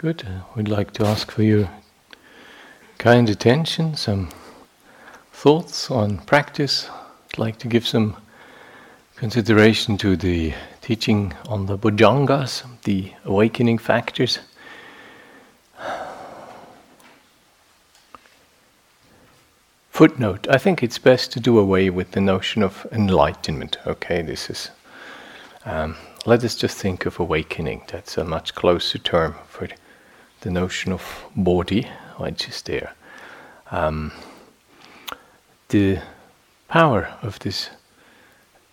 Good. We'd like to ask for your kind attention, some thoughts on practice. I'd like to give some consideration to the teaching on the bojjhangas, the awakening factors. Footnote I think it's best to do away with the notion of enlightenment. Okay, this is. Um, let us just think of awakening. That's a much closer term for the notion of bodhi, which is there. Um, the power of this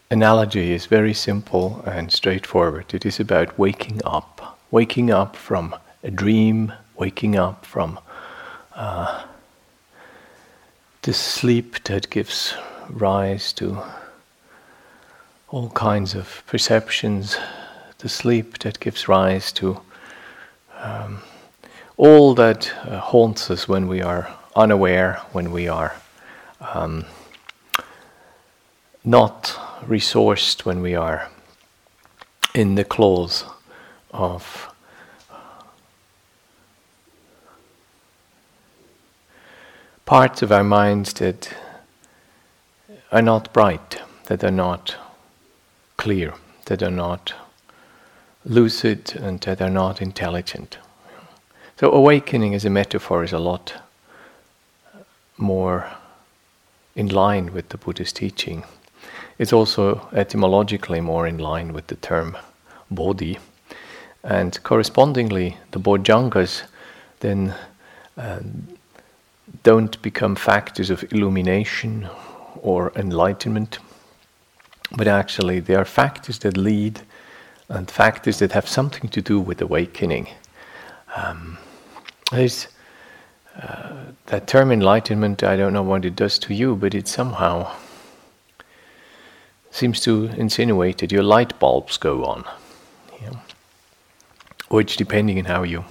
analogy is very simple and straightforward. It is about waking up, waking up from a dream, waking up from uh, the sleep that gives rise to all kinds of perceptions, the sleep that gives rise to um, all that uh, haunts us when we are unaware, when we are um, not resourced, when we are in the claws of parts of our minds that are not bright, that are not clear, that are not lucid, and that are not intelligent. So, awakening as a metaphor is a lot more in line with the Buddhist teaching. It's also etymologically more in line with the term bodhi. And correspondingly, the bojjhangas then uh, don't become factors of illumination or enlightenment, but actually they are factors that lead and factors that have something to do with awakening. Um, there's uh, that term enlightenment, I don't know what it does to you, but it somehow seems to insinuate that your light bulbs go on. Which, depending on how you,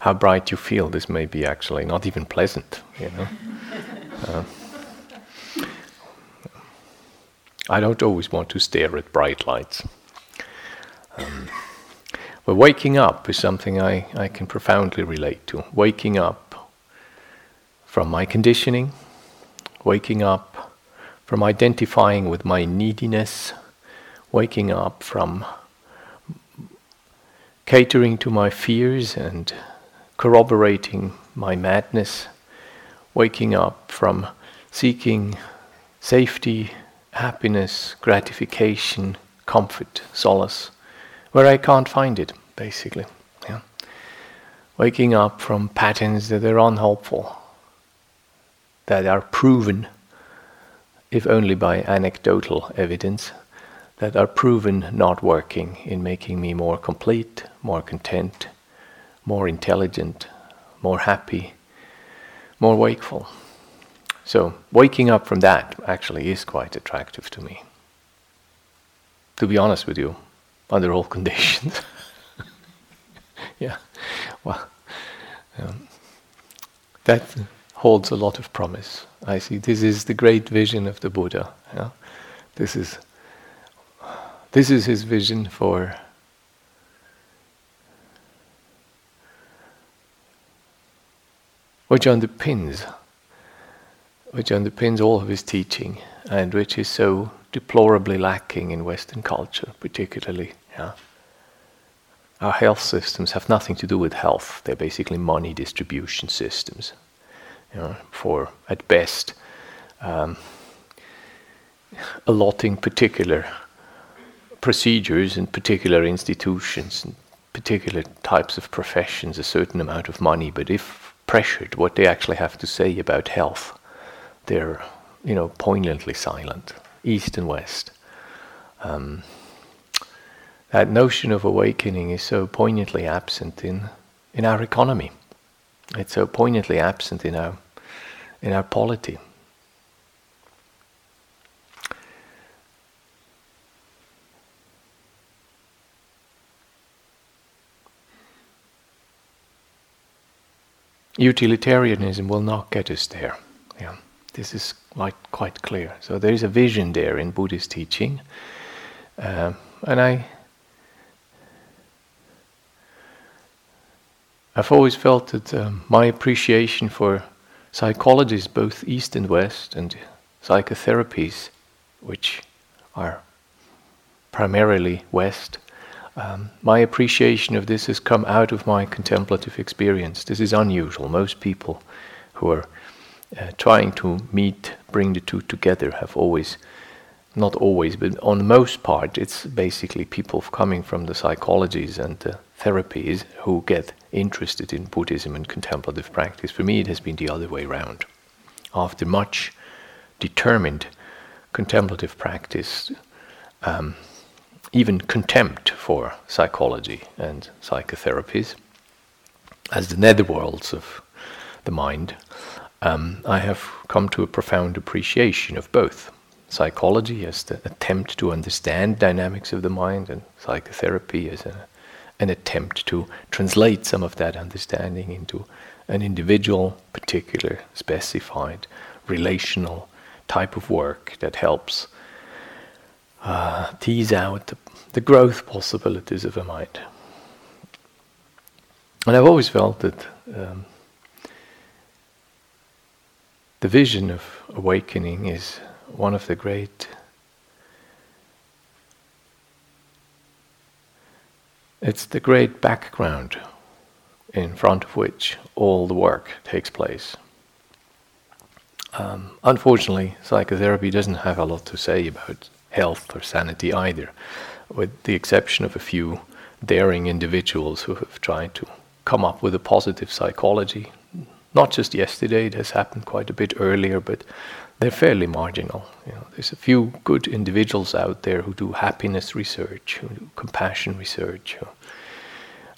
how bright you feel, this may be actually not even pleasant. You know, uh, I don't always want to stare at bright lights. Um, but waking up is something I, I can profoundly relate to. Waking up from my conditioning, waking up from identifying with my neediness, waking up from catering to my fears and corroborating my madness, waking up from seeking safety, happiness, gratification, comfort, solace where I can't find it, basically. Yeah? Waking up from patterns that are unhelpful, that are proven, if only by anecdotal evidence, that are proven not working in making me more complete, more content, more intelligent, more happy, more wakeful. So, waking up from that actually is quite attractive to me. To be honest with you, under all conditions. yeah, well, um, that holds a lot of promise. I see. This is the great vision of the Buddha. Yeah? This is this is his vision for which underpins which underpins all of his teaching and which is so deplorably lacking in Western culture, particularly. Yeah. Our health systems have nothing to do with health. They're basically money distribution systems. You know, for at best um, allotting particular procedures and particular institutions and particular types of professions a certain amount of money. But if pressured, what they actually have to say about health, they're you know poignantly silent east and west. Um, that notion of awakening is so poignantly absent in, in our economy. It's so poignantly absent in our, in our polity. Utilitarianism will not get us there. This is like quite clear. So there is a vision there in Buddhist teaching, uh, and I I've always felt that um, my appreciation for psychologies, both East and West, and psychotherapies, which are primarily West, um, my appreciation of this has come out of my contemplative experience. This is unusual. Most people who are uh, trying to meet, bring the two together, have always, not always, but on the most part, it's basically people coming from the psychologies and the therapies who get interested in Buddhism and contemplative practice. For me, it has been the other way around. After much determined contemplative practice, um, even contempt for psychology and psychotherapies as the netherworlds of the mind, um, I have come to a profound appreciation of both psychology as the attempt to understand dynamics of the mind, and psychotherapy as a, an attempt to translate some of that understanding into an individual, particular, specified, relational type of work that helps uh, tease out the, the growth possibilities of a mind. And I've always felt that um, the vision of awakening is one of the great it's the great background in front of which all the work takes place. Um, unfortunately, psychotherapy doesn't have a lot to say about health or sanity either, with the exception of a few daring individuals who have tried to come up with a positive psychology. Not just yesterday, it has happened quite a bit earlier, but they're fairly marginal. You know, there's a few good individuals out there who do happiness research, who do compassion research, who,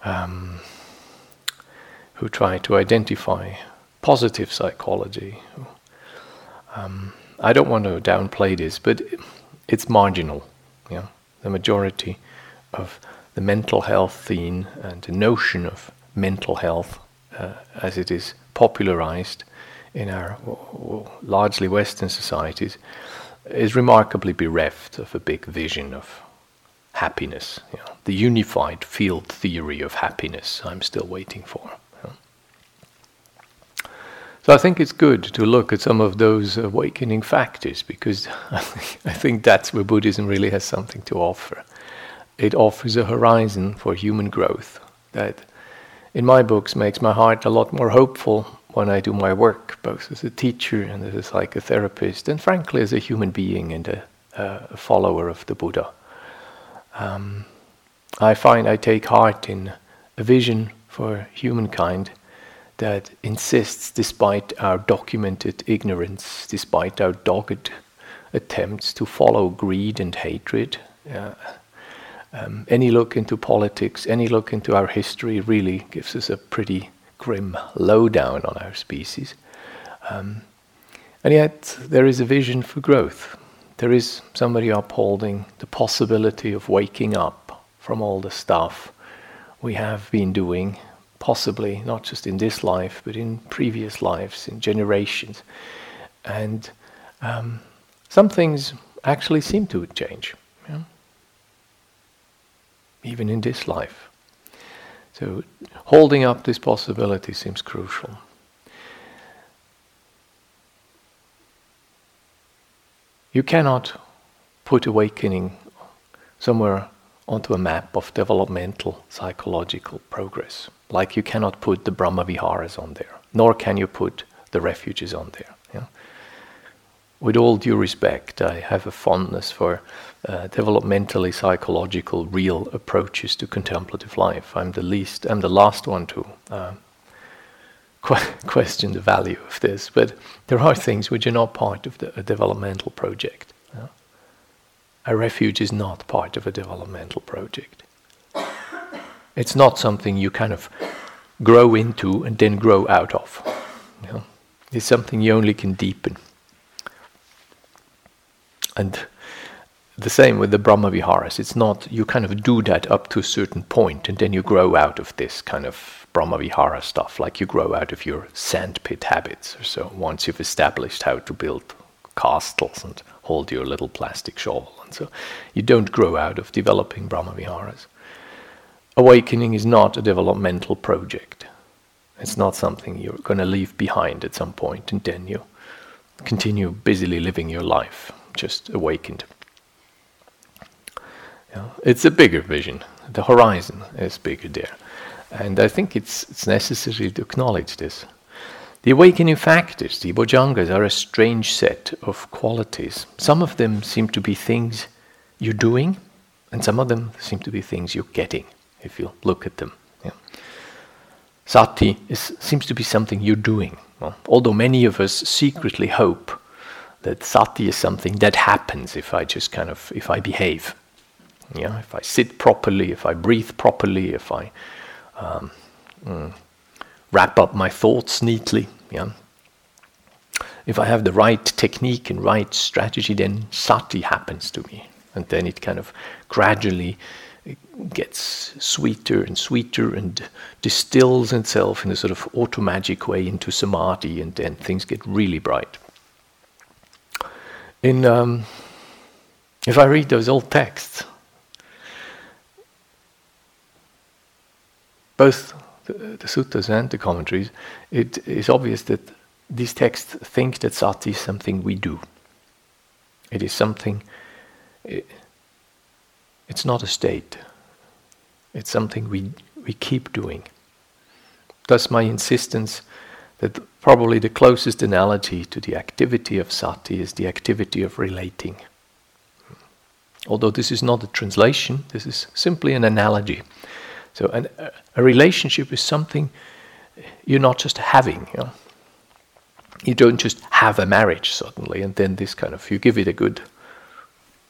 um, who try to identify positive psychology. Um, I don't want to downplay this, but it's marginal. You know, the majority of the mental health theme and the notion of mental health uh, as it is popularized in our largely Western societies is remarkably bereft of a big vision of happiness. You know, the unified field theory of happiness I'm still waiting for. So I think it's good to look at some of those awakening factors because I think that's where Buddhism really has something to offer. It offers a horizon for human growth that, in my books, makes my heart a lot more hopeful when I do my work, both as a teacher and as a psychotherapist, and frankly as a human being and a, a follower of the Buddha. Um, I find I take heart in a vision for humankind that insists, despite our documented ignorance, despite our dogged attempts to follow greed and hatred, uh, um, any look into politics, any look into our history really gives us a pretty grim lowdown on our species. Um, and yet, there is a vision for growth. There is somebody upholding the possibility of waking up from all the stuff we have been doing possibly not just in this life, but in previous lives, in generations. And um, some things actually seem to change, even in this life. So, holding up this possibility seems crucial. You cannot put awakening somewhere onto a map of developmental psychological progress. Like you cannot put the Brahma Viharas on there, nor can you put the refuges on there. With all due respect, I have a fondness for uh, developmentally psychological, real approaches to contemplative life. I'm the least, I'm the last one to uh, qu- question the value of this, but there are things which are not part of the, a developmental project. A refuge is not part of a developmental project. It's not something you kind of grow into and then grow out of. You know? It's something you only can deepen. And the same with the Brahma Viharas. It's not, you kind of do that up to a certain point and then you grow out of this kind of Brahma Vihara stuff, like you grow out of your sandpit habits or so, once you've established how to build castles and hold your little plastic shovel. And so you don't grow out of developing Brahma Viharas awakening is not a developmental project. It's not something you're going to leave behind at some point and then you continue busily living your life, just awakened. it's a bigger vision. The horizon is bigger there. And I think it's, it's necessary to acknowledge this. The awakening factors, the bojjhangas, are a strange set of qualities. Some of them seem to be things you're doing, and some of them seem to be things you're getting, if you look at them. Yeah. Sati is, seems to be something you're doing. Well, although many of us secretly hope that sati is something that happens if I just kind of if I behave, yeah, if I sit properly, if I breathe properly, if I um, mm, wrap up my thoughts neatly, yeah. If I have the right technique and right strategy, then sati happens to me, and then it kind of gradually gets sweeter and sweeter and distills itself in a sort of automagic way into samadhi, and then things get really bright. In um, if I read those old texts, both the, the suttas and the commentaries, it is obvious that these texts think that sati is something we do. It is something. It, it's not a state. It's something we, we keep doing. Thus, my insistence that probably the closest analogy to the activity of sati is the activity of relating. Although this is not a translation, this is simply an analogy. So, an, a relationship is something you're not just having. You, know? you don't just have a marriage suddenly, and then this kind of you give it a good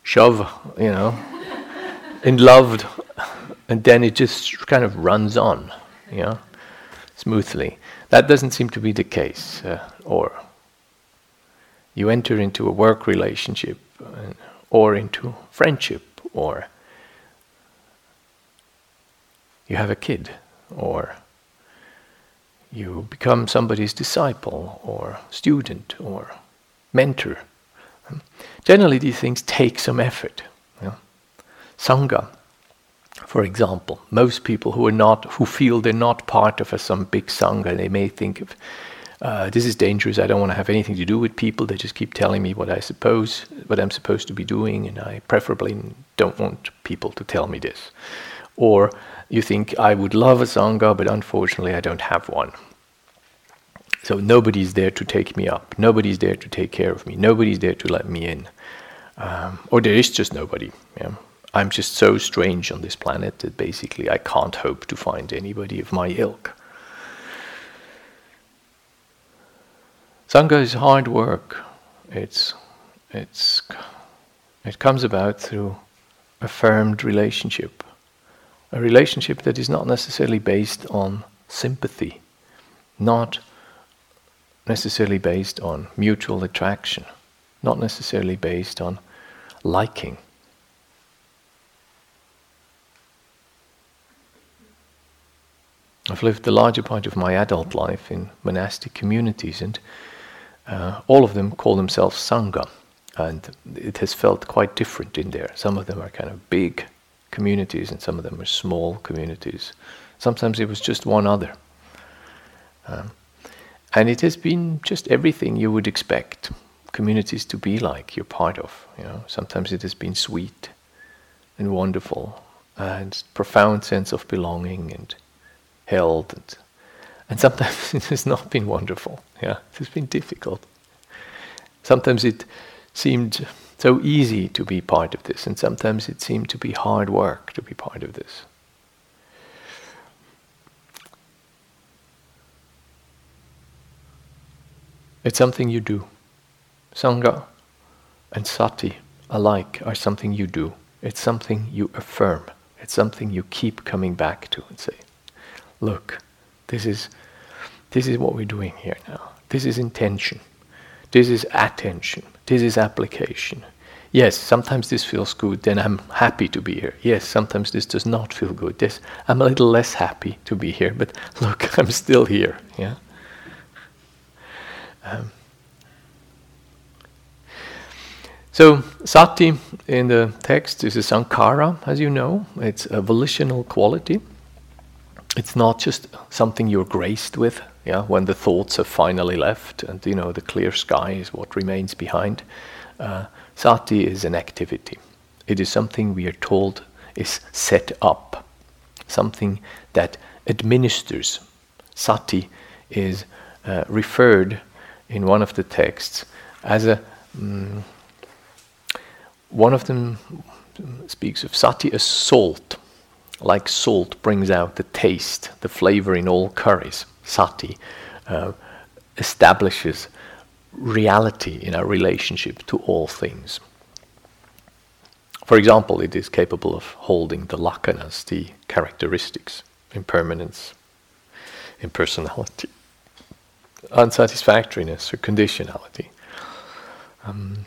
shove, you know, in loved and then it just kind of runs on, you know, smoothly. That doesn't seem to be the case. Uh, or you enter into a work relationship, uh, or into friendship, or you have a kid, or you become somebody's disciple, or student, or mentor. Generally, these things take some effort. You know? Sangha for example, most people who are not, who feel they're not part of a, some big sangha, they may think of, uh, this is dangerous. I don't want to have anything to do with people. They just keep telling me what I suppose, what I'm supposed to be doing, and I preferably don't want people to tell me this. Or you think I would love a sangha, but unfortunately I don't have one. So nobody's there to take me up. Nobody's there to take care of me. Nobody's there to let me in. Um, or there is just nobody. Yeah. I'm just so strange on this planet that basically I can't hope to find anybody of my ilk. Sangha is hard work. It's, it's, it comes about through a relationship. A relationship that is not necessarily based on sympathy, not necessarily based on mutual attraction, not necessarily based on liking. I've lived the larger part of my adult life in monastic communities, and uh, all of them call themselves Sangha. And it has felt quite different in there. Some of them are kind of big communities, and some of them are small communities. Sometimes it was just one other. Um, and it has been just everything you would expect communities to be like, you're part of. You know, sometimes it has been sweet and wonderful, and profound sense of belonging and held. And, and sometimes it has not been wonderful. Yeah, it has been difficult. Sometimes it seemed so easy to be part of this, and sometimes it seemed to be hard work to be part of this. It's something you do. Sangha and sati alike are something you do. It's something you affirm. It's something you keep coming back to and say, look, this is, this is what we're doing here now. This is intention. This is attention. This is application. Yes, sometimes this feels good, then I'm happy to be here. Yes, sometimes this does not feel good. Yes, I'm a little less happy to be here, but look, I'm still here. Yeah. Um, so, sati in the text is a sankara, as you know. It's a volitional quality. It's not just something you're graced with, yeah, when the thoughts have finally left and you know the clear sky is what remains behind. Uh, sati is an activity. It is something we are told is set up, something that administers. Sati is uh, referred in one of the texts as a. Um, one of them speaks of sati as salt like salt brings out the taste, the flavor in all curries, sati uh, establishes reality in our relationship to all things. For example, it is capable of holding the lakshanas, the characteristics, impermanence, impersonality, unsatisfactoriness, or conditionality. Um,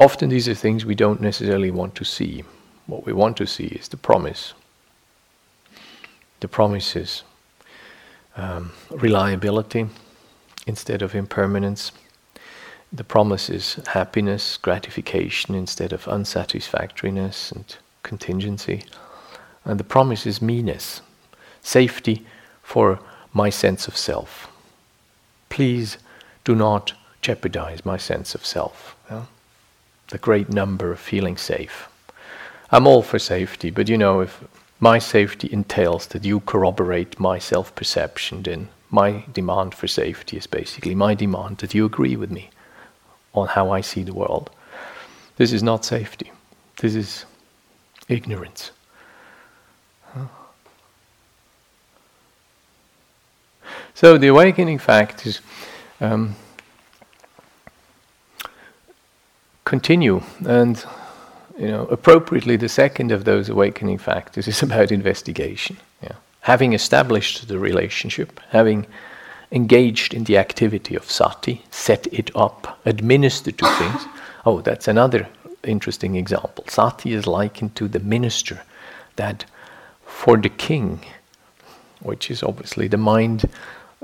often these are things we don't necessarily want to see. What we want to see is the promise the promises um, reliability instead of impermanence. The promise is happiness, gratification instead of unsatisfactoriness and contingency. And the promise is meanness, safety for my sense of self. Please do not jeopardize my sense of self. Yeah? The great number of feeling safe. I'm all for safety, but you know, if my safety entails that you corroborate my self perception, then my demand for safety is basically my demand that you agree with me on how I see the world. This is not safety, this is ignorance. So the awakening fact is um, continue and you know, appropriately, the second of those awakening factors is about investigation. Yeah. Having established the relationship, having engaged in the activity of sati, set it up, administered to things. Oh, that's another interesting example. Sati is likened to the minister that for the king, which is obviously the mind,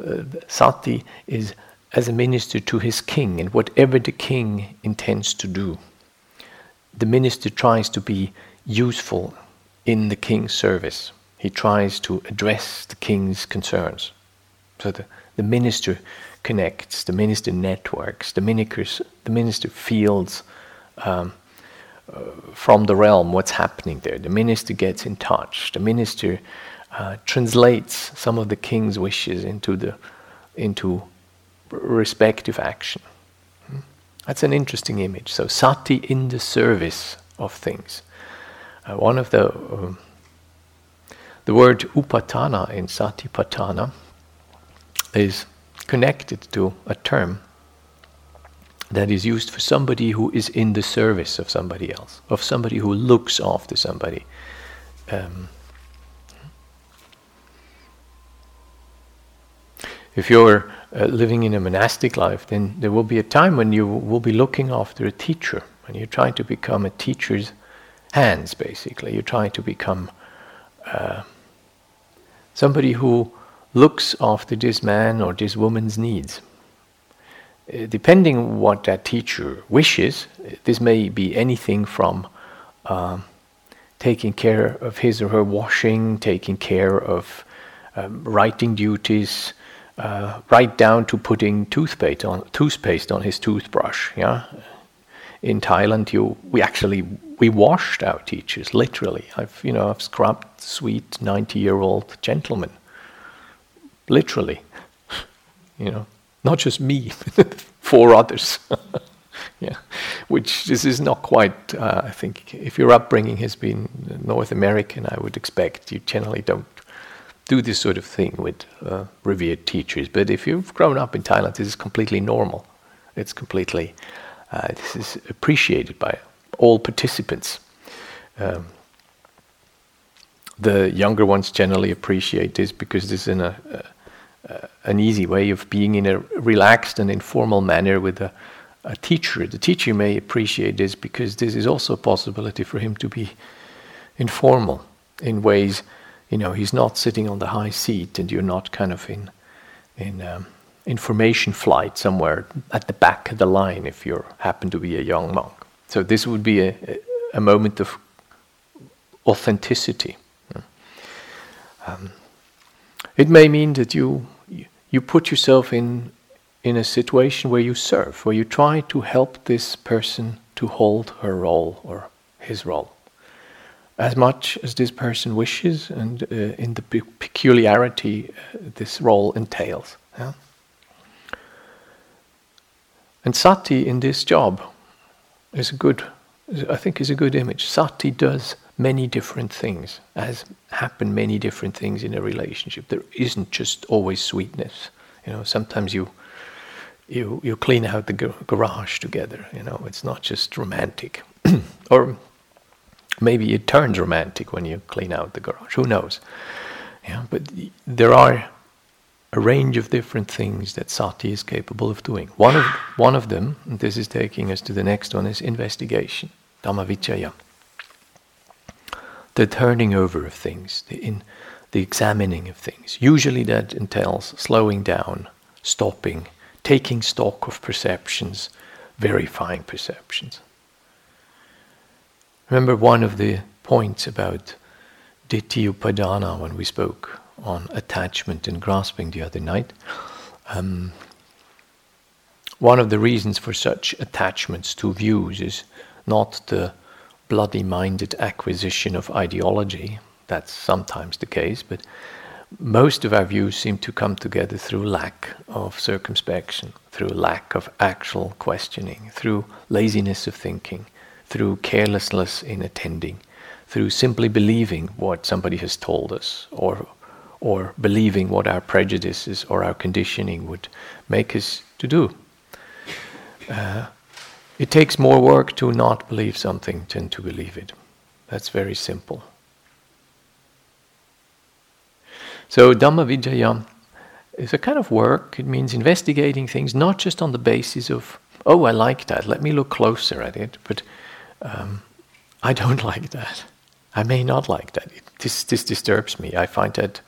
uh, sati is as a minister to his king and whatever the king intends to do the minister tries to be useful in the king's service. He tries to address the king's concerns. So the, the minister connects, the minister networks, the, the minister feels um, uh, from the realm what's happening there. The minister gets in touch. The minister uh, translates some of the king's wishes into the into respective action. That's an interesting image. So sati in the service of things. Uh, one of the um, the word upatthana in satipatthana is connected to a term that is used for somebody who is in the service of somebody else, of somebody who looks after somebody. Um, if you're uh, living in a monastic life, then there will be a time when you will be looking after a teacher, and you're trying to become a teacher's hands, basically. You're trying to become uh, somebody who looks after this man or this woman's needs. Uh, depending what that teacher wishes, this may be anything from um, taking care of his or her washing, taking care of um, writing duties, uh, right down to putting toothpaste on toothpaste on his toothbrush. Yeah, in Thailand, you we actually we washed our teachers literally. I've you know I've scrubbed sweet ninety year old gentlemen, literally. You know, not just me, four others. yeah, which this is not quite. Uh, I think if your upbringing has been North American, I would expect you generally don't do this sort of thing with uh, revered teachers. But if you've grown up in Thailand, this is completely normal. It's completely, uh, this is appreciated by all participants. Um, the younger ones generally appreciate this because this is an, a, a, an easy way of being in a relaxed and informal manner with a, a teacher. The teacher may appreciate this because this is also a possibility for him to be informal in ways you know, he's not sitting on the high seat and you're not kind of in, in um, information flight somewhere at the back of the line if you happen to be a young monk. So this would be a, a moment of authenticity. Um, It may mean that you you put yourself in in a situation where you serve, where you try to help this person to hold her role or his role as much as this person wishes and uh, in the pe- peculiarity uh, this role entails. Yeah? And sati in this job is a good, I think, is a good image. Sati does many different things, as happen many different things in a relationship. There isn't just always sweetness. You know, sometimes you you you clean out the garage together. You know, it's not just romantic, or maybe it turns romantic when you clean out the garage. Who knows? Yeah, but there are a range of different things that sati is capable of doing. One of one of them, and this is taking us to the next one, is investigation, dhammavicaya. The turning over of things, the in the examining of things. Usually that entails slowing down, stopping, taking stock of perceptions, verifying perceptions. Remember one of the points about Ditthi Upadana when we spoke on attachment and grasping the other night. Um, one of the reasons for such attachments to views is not the bloody minded acquisition of ideology, that's sometimes the case, but most of our views seem to come together through lack of circumspection, through lack of actual questioning, through laziness of thinking, through carelessness in attending, through simply believing what somebody has told us, or, or believing what our prejudices or our conditioning would make us to do. Uh, it takes more work to not believe something than to believe it. That's very simple. So, Dhamma Vicaya is a kind of work. It means investigating things not just on the basis of, oh, I like that, let me look closer at it, but um, I don't like that. I may not like that. It, this, this disturbs me. I find that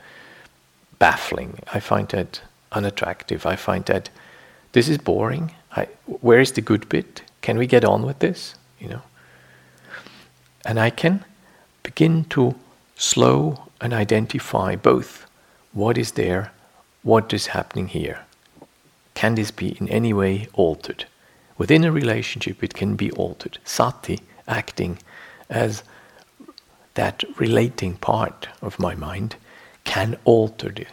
baffling. I find that unattractive. I find that this is boring. I, where is the good bit? Can we get on with this? You know. And I can begin to slow and identify both what is there, what is happening here. Can this be in any way altered? Within a relationship, it can be altered. Sati, acting as that relating part of my mind, can alter the,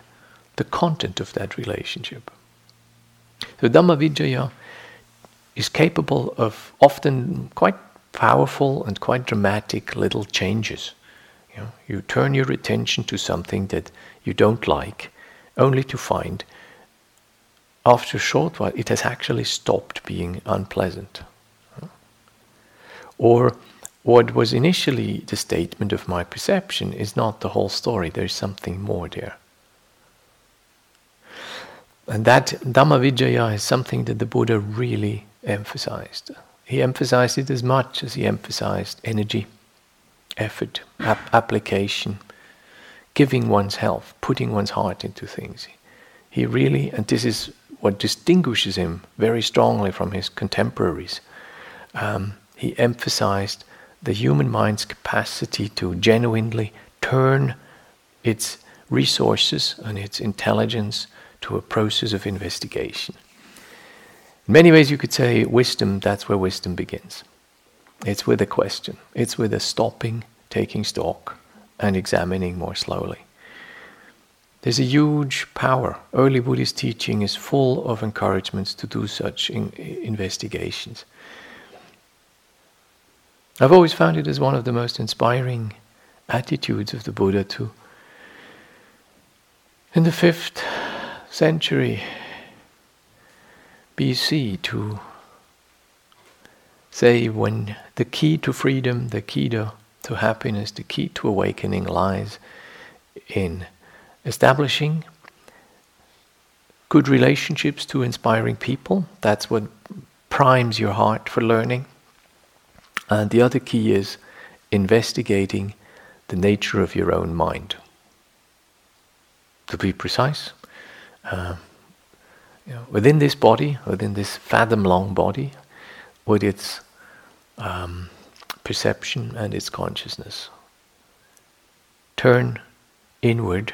the content of that relationship. So Dhammavicaya is capable of often quite powerful and quite dramatic little changes. You, know, you turn your attention to something that you don't like, only to find after a short while, it has actually stopped being unpleasant. Or what was initially the statement of my perception is not the whole story, there is something more there. And that Dhammavicaya is something that the Buddha really emphasized. He emphasized it as much as he emphasized energy, effort, ap- application, giving one's health, putting one's heart into things. He really, and this is what distinguishes him very strongly from his contemporaries. Um, he emphasized the human mind's capacity to genuinely turn its resources and its intelligence to a process of investigation. In many ways, you could say wisdom, that's where wisdom begins. It's with a question, it's with a stopping, taking stock, and examining more slowly. There's a huge power. Early Buddhist teaching is full of encouragements to do such in, investigations. I've always found it as one of the most inspiring attitudes of the Buddha to, in the fifth century BC, to say when the key to freedom, the key to, to happiness, the key to awakening lies in establishing good relationships to inspiring people. That's what primes your heart for learning. And the other key is investigating the nature of your own mind. To be precise, uh, you know, within this body, within this fathom long body, with its um, perception and its consciousness, turn inward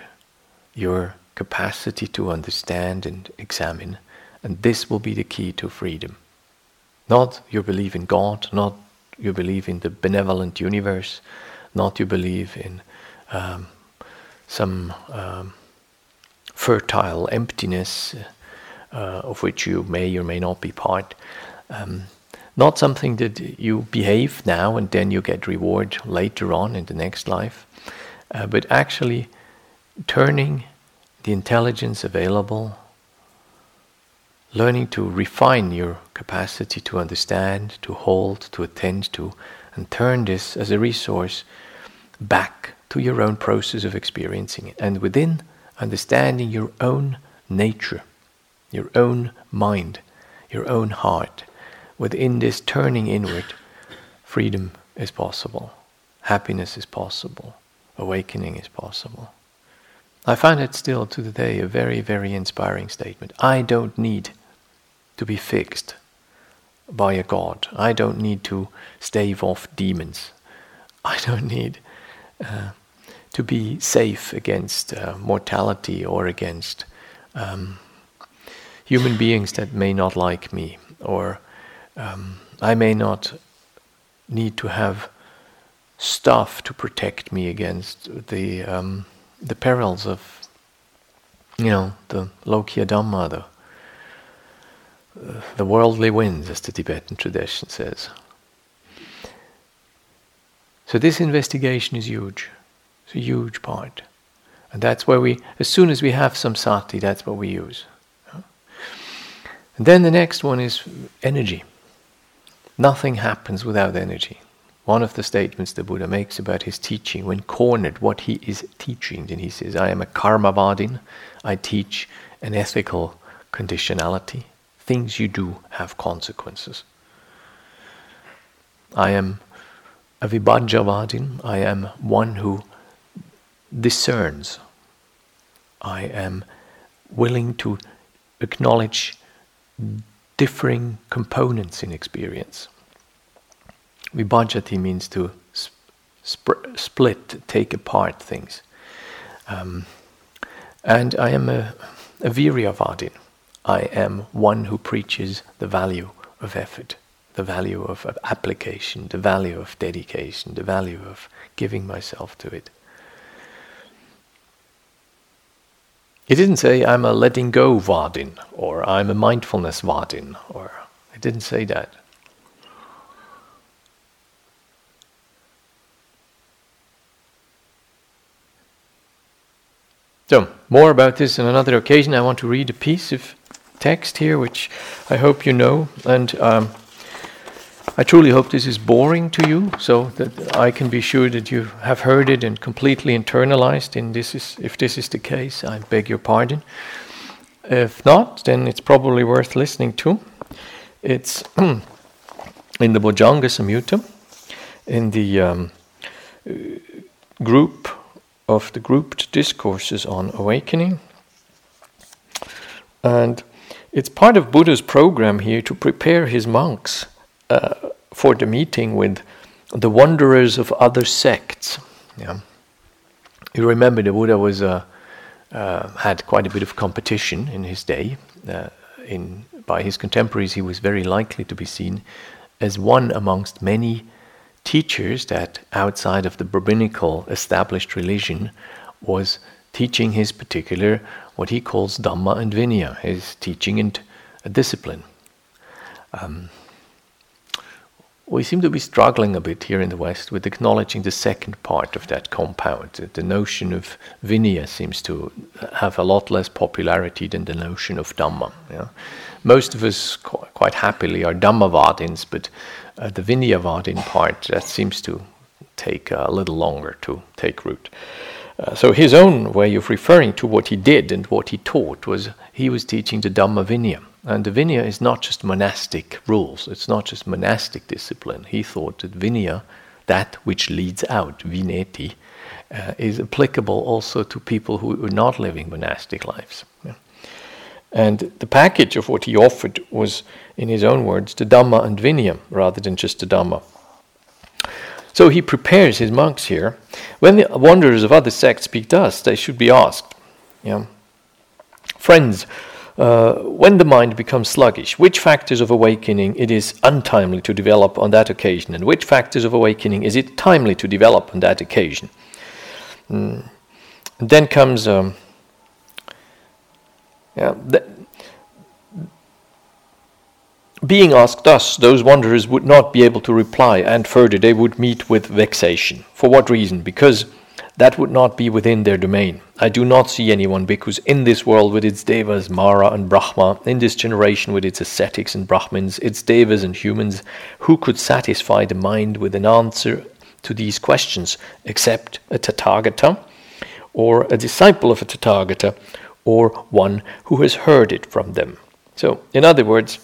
your capacity to understand and examine, and this will be the key to freedom. Not your belief in God, not your belief in the benevolent universe, not your belief in um, some um, fertile emptiness uh, of which you may or may not be part. Um, not something that you behave now and then you get reward later on in the next life, uh, but actually turning the intelligence available, learning to refine your capacity to understand, to hold, to attend to, and turn this as a resource back to your own process of experiencing it. And within understanding your own nature, your own mind, your own heart, within this turning inward, freedom is possible, happiness is possible, awakening is possible. I find it still to the day a very, very inspiring statement. I don't need to be fixed by a god. I don't need to stave off demons. I don't need uh, to be safe against uh, mortality or against um, human beings that may not like me, or um, I may not need to have stuff to protect me against the um, the perils of, you know, the Lokiya Dhamma, the, uh, the worldly winds, as the Tibetan tradition says. So this investigation is huge. It's a huge part. And that's where we, as soon as we have some sati, that's what we use. And then the next one is energy. Nothing happens without energy. One of the statements the Buddha makes about his teaching, when cornered what he is teaching, then he says, I am a karmavadin, I teach an ethical conditionality. Things you do have consequences. I am a vibhajjavadin, I am one who discerns. I am willing to acknowledge differing components in experience. Vibhajati means to sp- split, take apart things. Um, and I am a, a Viryavadin. I am one who preaches the value of effort, the value of, of application, the value of dedication, the value of giving myself to it. He didn't say I'm a letting go Vadin or I'm a mindfulness Vadin or I didn't say that. So, more about this on another occasion. I want to read a piece of text here, which I hope you know, and um, I truly hope this is boring to you, so that I can be sure that you have heard it and completely internalized. And this is, if this is the case, I beg your pardon. If not, then it's probably worth listening to. It's in the Bojjhanga Samyutta, in the um, group of the grouped discourses on awakening. And it's part of Buddha's program here to prepare his monks uh, for the meeting with the wanderers of other sects. Yeah. You remember the Buddha was uh, uh, had quite a bit of competition in his day. Uh, in by his contemporaries, he was very likely to be seen as one amongst many teachers that outside of the Brahmanical established religion was teaching his particular what he calls Dhamma and Vinaya, his teaching and discipline. Um, we seem to be struggling a bit here in the West with acknowledging the second part of that compound. The notion of Vinaya seems to have a lot less popularity than the notion of Dhamma. Yeah? Most of us qu- quite happily are Dhammavadins, but uh, the Vinayavadin part, that seems to take a little longer to take root. Uh, so his own way of referring to what he did and what he taught was he was teaching the Dhamma Vinaya. And the Vinaya is not just monastic rules, it's not just monastic discipline. He thought that Vinaya, that which leads out, Vineti, uh, is applicable also to people who are not living monastic lives. Yeah. And the package of what he offered was, in his own words, the Dhamma and Vinaya rather than just the Dhamma. So he prepares his monks here. When the wanderers of other sects speak to us, they should be asked, you know, Friends, uh, when the mind becomes sluggish, which factors of awakening it is untimely to develop on that occasion, and which factors of awakening is it timely to develop on that occasion? Mm. then comes um, yeah, being asked thus, those wanderers would not be able to reply, and further, they would meet with vexation. For what reason? Because that would not be within their domain. I do not see anyone because in this world with its devas, Mara and Brahma, in this generation with its ascetics and Brahmins, its devas and humans, who could satisfy the mind with an answer to these questions except a Tathagata or a disciple of a Tathagata or one who has heard it from them. So, in other words,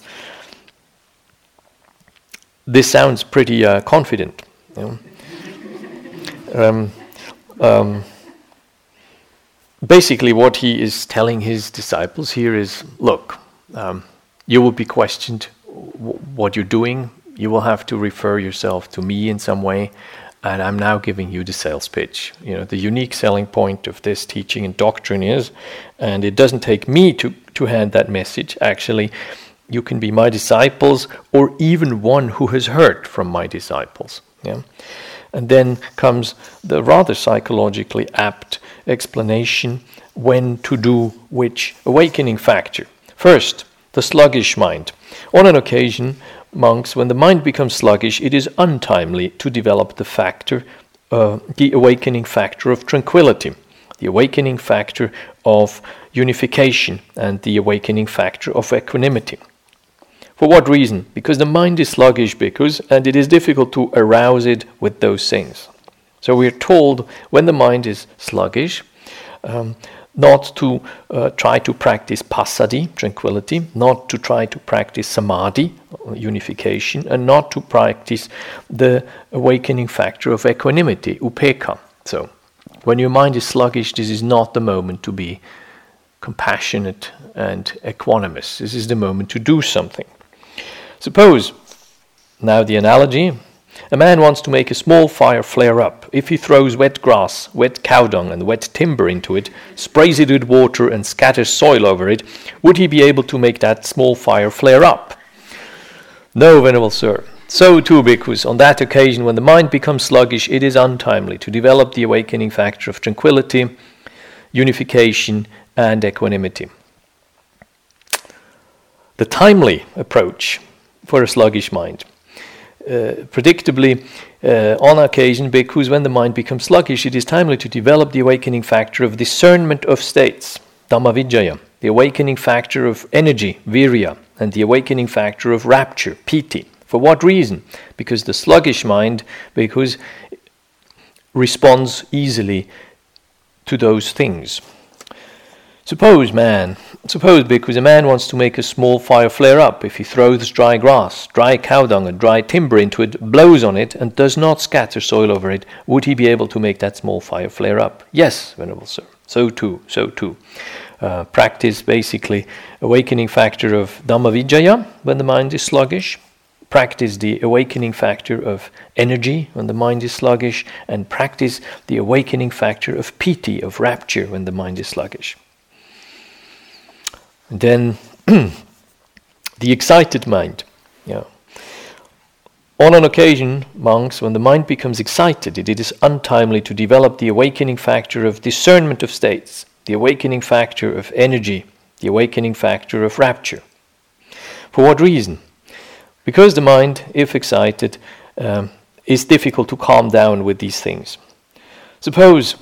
this sounds pretty uh, confident. You know? um, um, basically, what he is telling his disciples here is look, um, you will be questioned w- what you're doing. You will have to refer yourself to me in some way. And I'm now giving you the sales pitch. You know, the unique selling point of this teaching and doctrine is, and it doesn't take me to, to hand that message. Actually, you can be my disciples or even one who has heard from my disciples. Yeah? And then comes the rather psychologically apt explanation when to do which awakening factor. First, the sluggish mind. On an occasion, monks, when the mind becomes sluggish, it is untimely to develop the factor, uh, the awakening factor of tranquility, the awakening factor of unification, and the awakening factor of equanimity. For what reason? Because the mind is sluggish, because, and it is difficult to arouse it with those things. So we are told when the mind is sluggish, um, not to uh, try to practice passaddhi, tranquility, not to try to practice samadhi, unification, and not to practice the awakening factor of equanimity, upekkha. So, when your mind is sluggish, this is not the moment to be compassionate and equanimous. This is the moment to do something. Suppose, now the analogy, a man wants to make a small fire flare up. If he throws wet grass, wet cow dung, and wet timber into it, sprays it with water, and scatters soil over it, would he be able to make that small fire flare up? No, Venerable Sir. So too, because on that occasion, when the mind becomes sluggish, it is untimely to develop the awakening factor of tranquility, unification, and equanimity. The timely approach for a sluggish mind. Uh, predictably, uh, on occasion, because when the mind becomes sluggish, it is timely to develop the awakening factor of discernment of states, Dhammavicaya, the awakening factor of energy, Virya, and the awakening factor of rapture, Piti. For what reason? Because the sluggish mind, because responds easily to those things. Suppose, man, suppose because a man wants to make a small fire flare up, if he throws dry grass, dry cow dung, and dry timber into it, blows on it, and does not scatter soil over it, would he be able to make that small fire flare up? Yes, Venerable Sir. So too, so too. Uh, practice basically awakening factor of Dhammavicaya when the mind is sluggish. Practice the awakening factor of energy when the mind is sluggish, and practice the awakening factor of piti, of rapture, when the mind is sluggish. And then the excited mind. Yeah. On an occasion, monks, when the mind becomes excited, it is untimely to develop the awakening factor of discernment of states, the awakening factor of energy, the awakening factor of rapture. For what reason? Because the mind, if excited, um, is difficult to calm down with these things. Suppose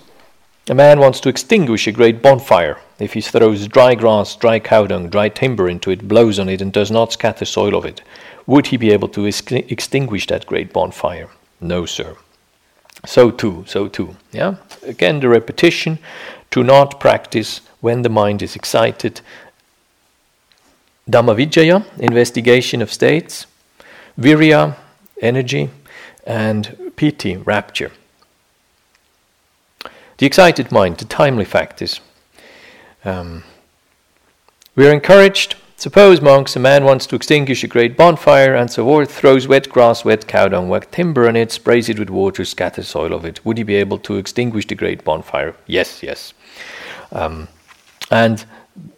a man wants to extinguish a great bonfire. If he throws dry grass, dry cow dung, dry timber into it, blows on it, and does not scatter soil of it, would he be able to ex- extinguish that great bonfire? No, sir. So too, so too. Yeah? Again, the repetition to not practice when the mind is excited. Dhammavicaya, investigation of states. Virya, energy. And piti, rapture. The excited mind, the timely factors. Um, we are encouraged. Suppose, monks, a man wants to extinguish a great bonfire and so forth, throws wet grass, wet cow dung, wet timber on it, sprays it with water, scatters soil of it. Would he be able to extinguish the great bonfire? Yes, yes. Um, and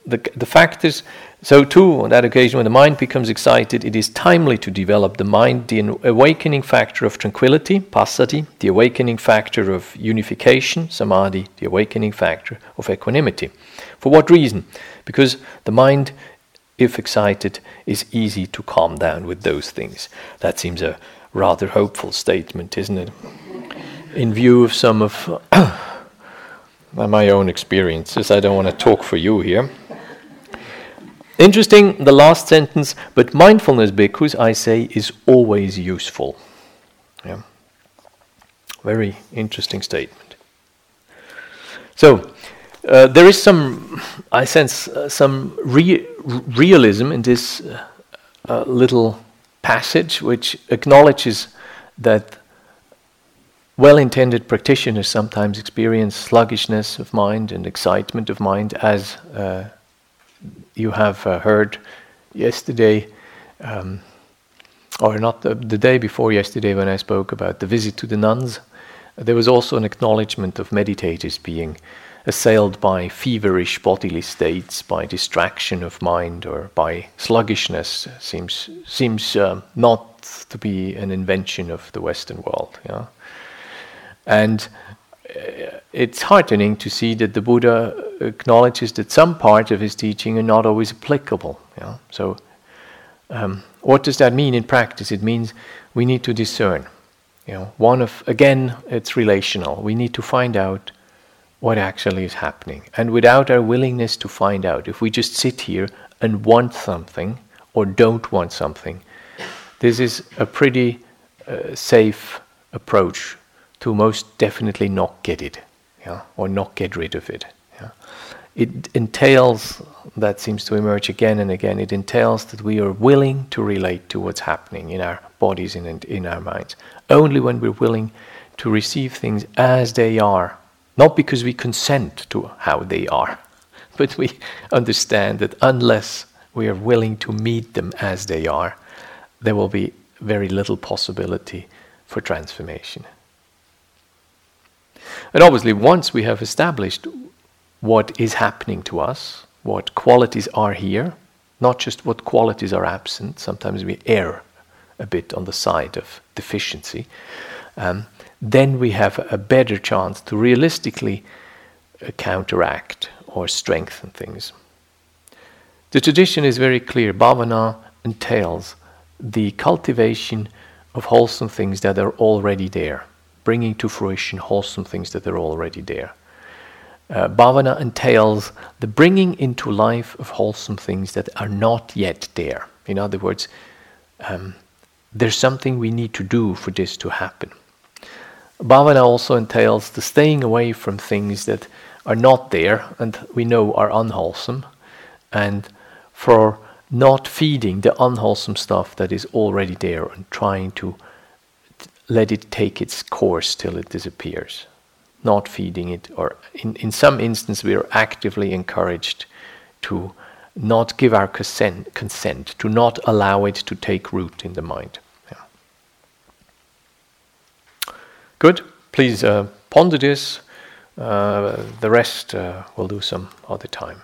the, the is, So, too, on that occasion, when the mind becomes excited, it is timely to develop the mind, the awakening factor of tranquility, passaddhi, the awakening factor of unification, samadhi, the awakening factor of equanimity. For what reason? Because the mind, if excited, is easy to calm down with those things. That seems a rather hopeful statement, isn't it? In view of some of my own experiences, I don't want to talk for you here. Interesting, the last sentence, but mindfulness, bhikkhus, I say, is always useful. Yeah. Very interesting statement. So, uh, there is some, I sense, uh, some re- realism in this uh, uh little passage, which acknowledges that well intended practitioners sometimes experience sluggishness of mind and excitement of mind as uh, you have uh, heard yesterday, um, or not the, the, day before yesterday when I spoke about the visit to the nuns, there was also an acknowledgement of meditators being assailed by feverish bodily states, by distraction of mind, or by sluggishness. Seems seems uh, not to be an invention of the Western world. Yeah? And uh, it's heartening to see that the Buddha acknowledges that some parts of his teaching are not always applicable. So, um, what does that mean in practice? It means we need to discern. You know, one of again, it's relational. We need to find out what actually is happening, and without our willingness to find out, if we just sit here and want something or don't want something, this is a pretty uh, safe approach to most definitely not get it, yeah, or not get rid of it. Yeah. It entails, that seems to emerge again and again, it entails that we are willing to relate to what's happening in our bodies and in our minds. Only when we're willing to receive things as they are, not because we consent to how they are, but we understand that unless we are willing to meet them as they are, there will be very little possibility for transformation. And obviously, once we have established what is happening to us, what qualities are here, not just what qualities are absent, sometimes we err a bit on the side of deficiency, um, then we have a better chance to realistically uh, counteract or strengthen things. The tradition is very clear. Bhavana entails the cultivation of wholesome things that are already there bringing to fruition wholesome things that are already there. Uh, bhavana entails the bringing into life of wholesome things that are not yet there. In other words, um, there's something we need to do for this to happen. Bhavana also entails the staying away from things that are not there and we know are unwholesome, and for not feeding the unwholesome stuff that is already there and trying to let it take its course till it disappears, not feeding it, or in, in some instances, we are actively encouraged to not give our consent, consent, to not allow it to take root in the mind. Yeah. Good. Please uh, ponder this. Uh, the rest uh, we'll do some other time.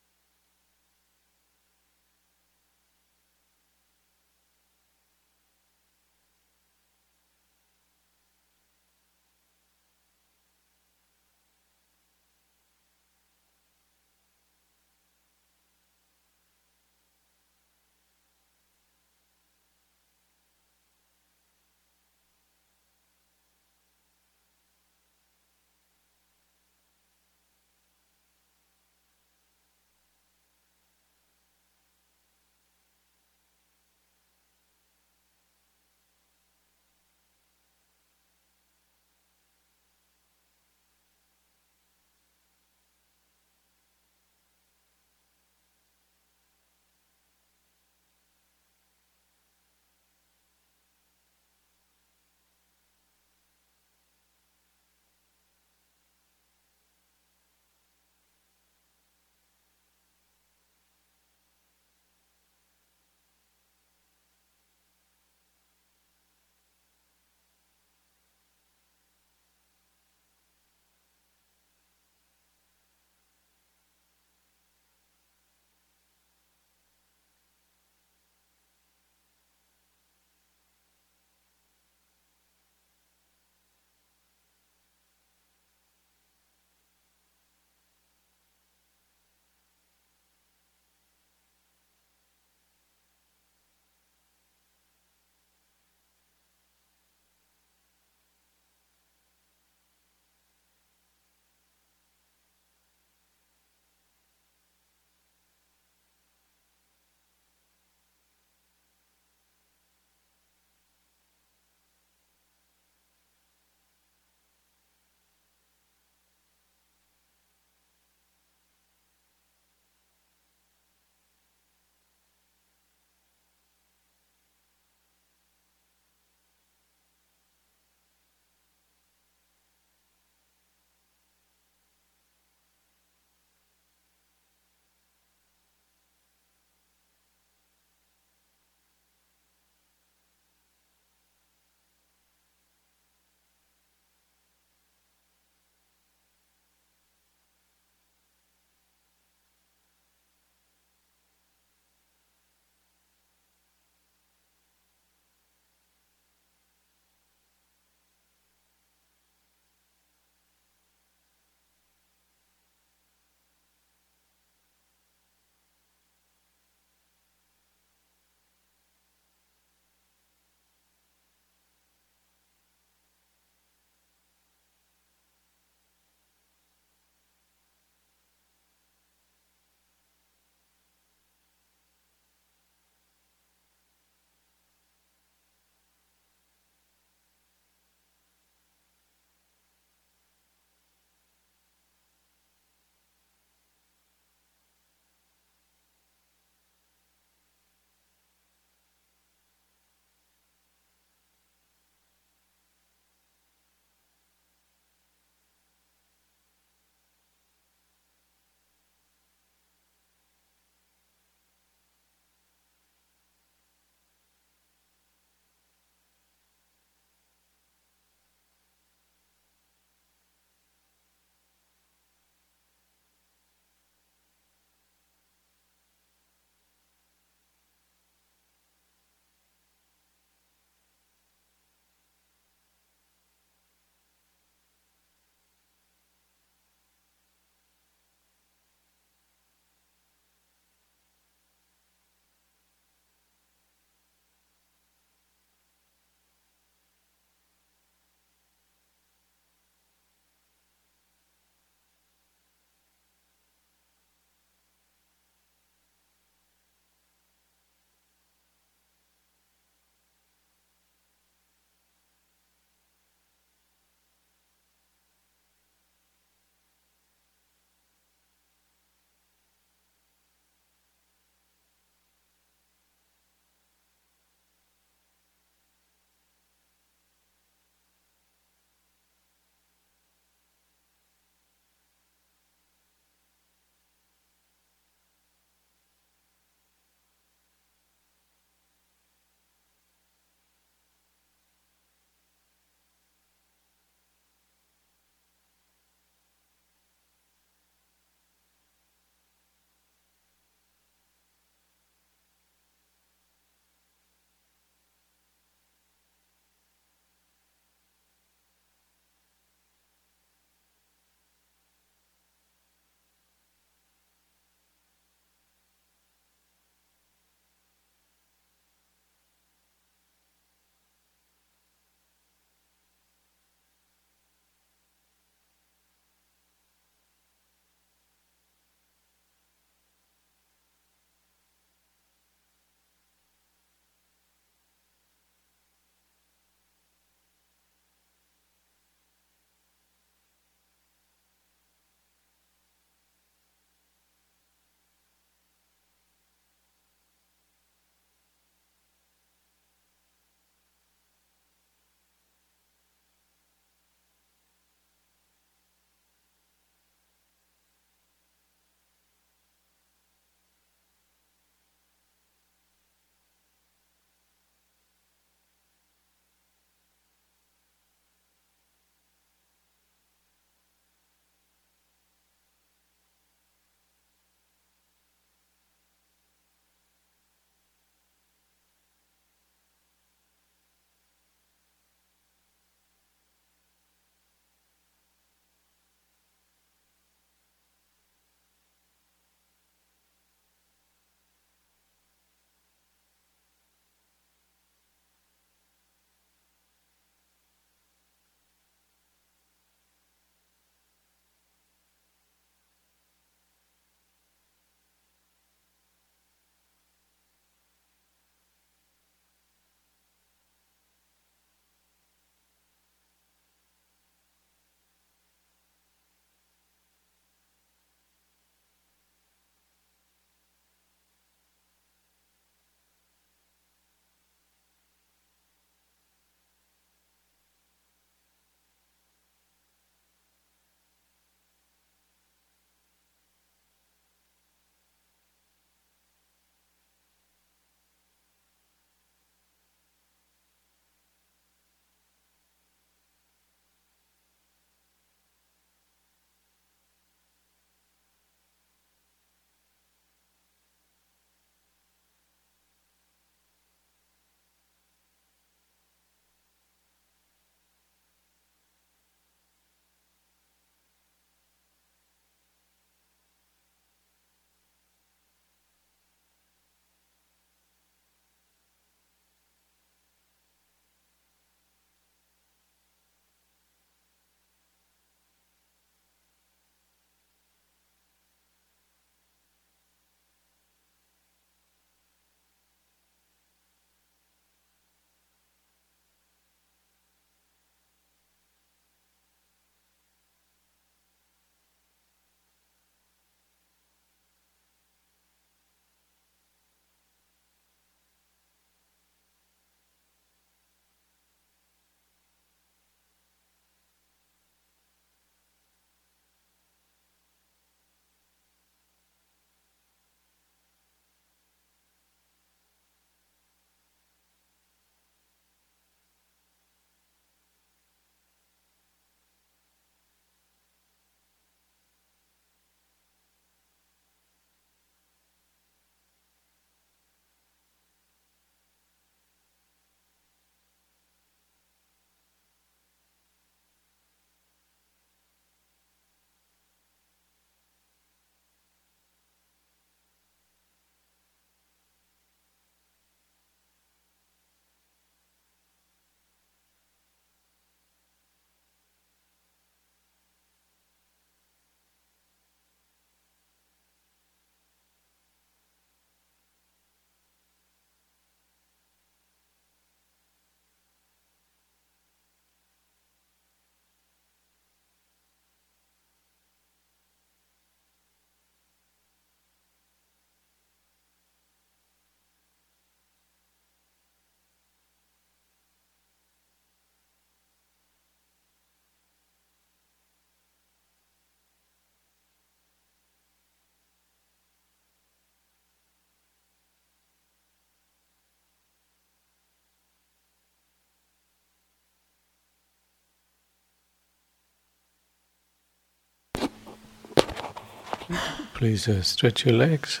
Please uh, stretch your legs.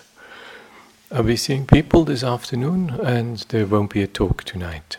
I'll be seeing people this afternoon, and there won't be a talk tonight.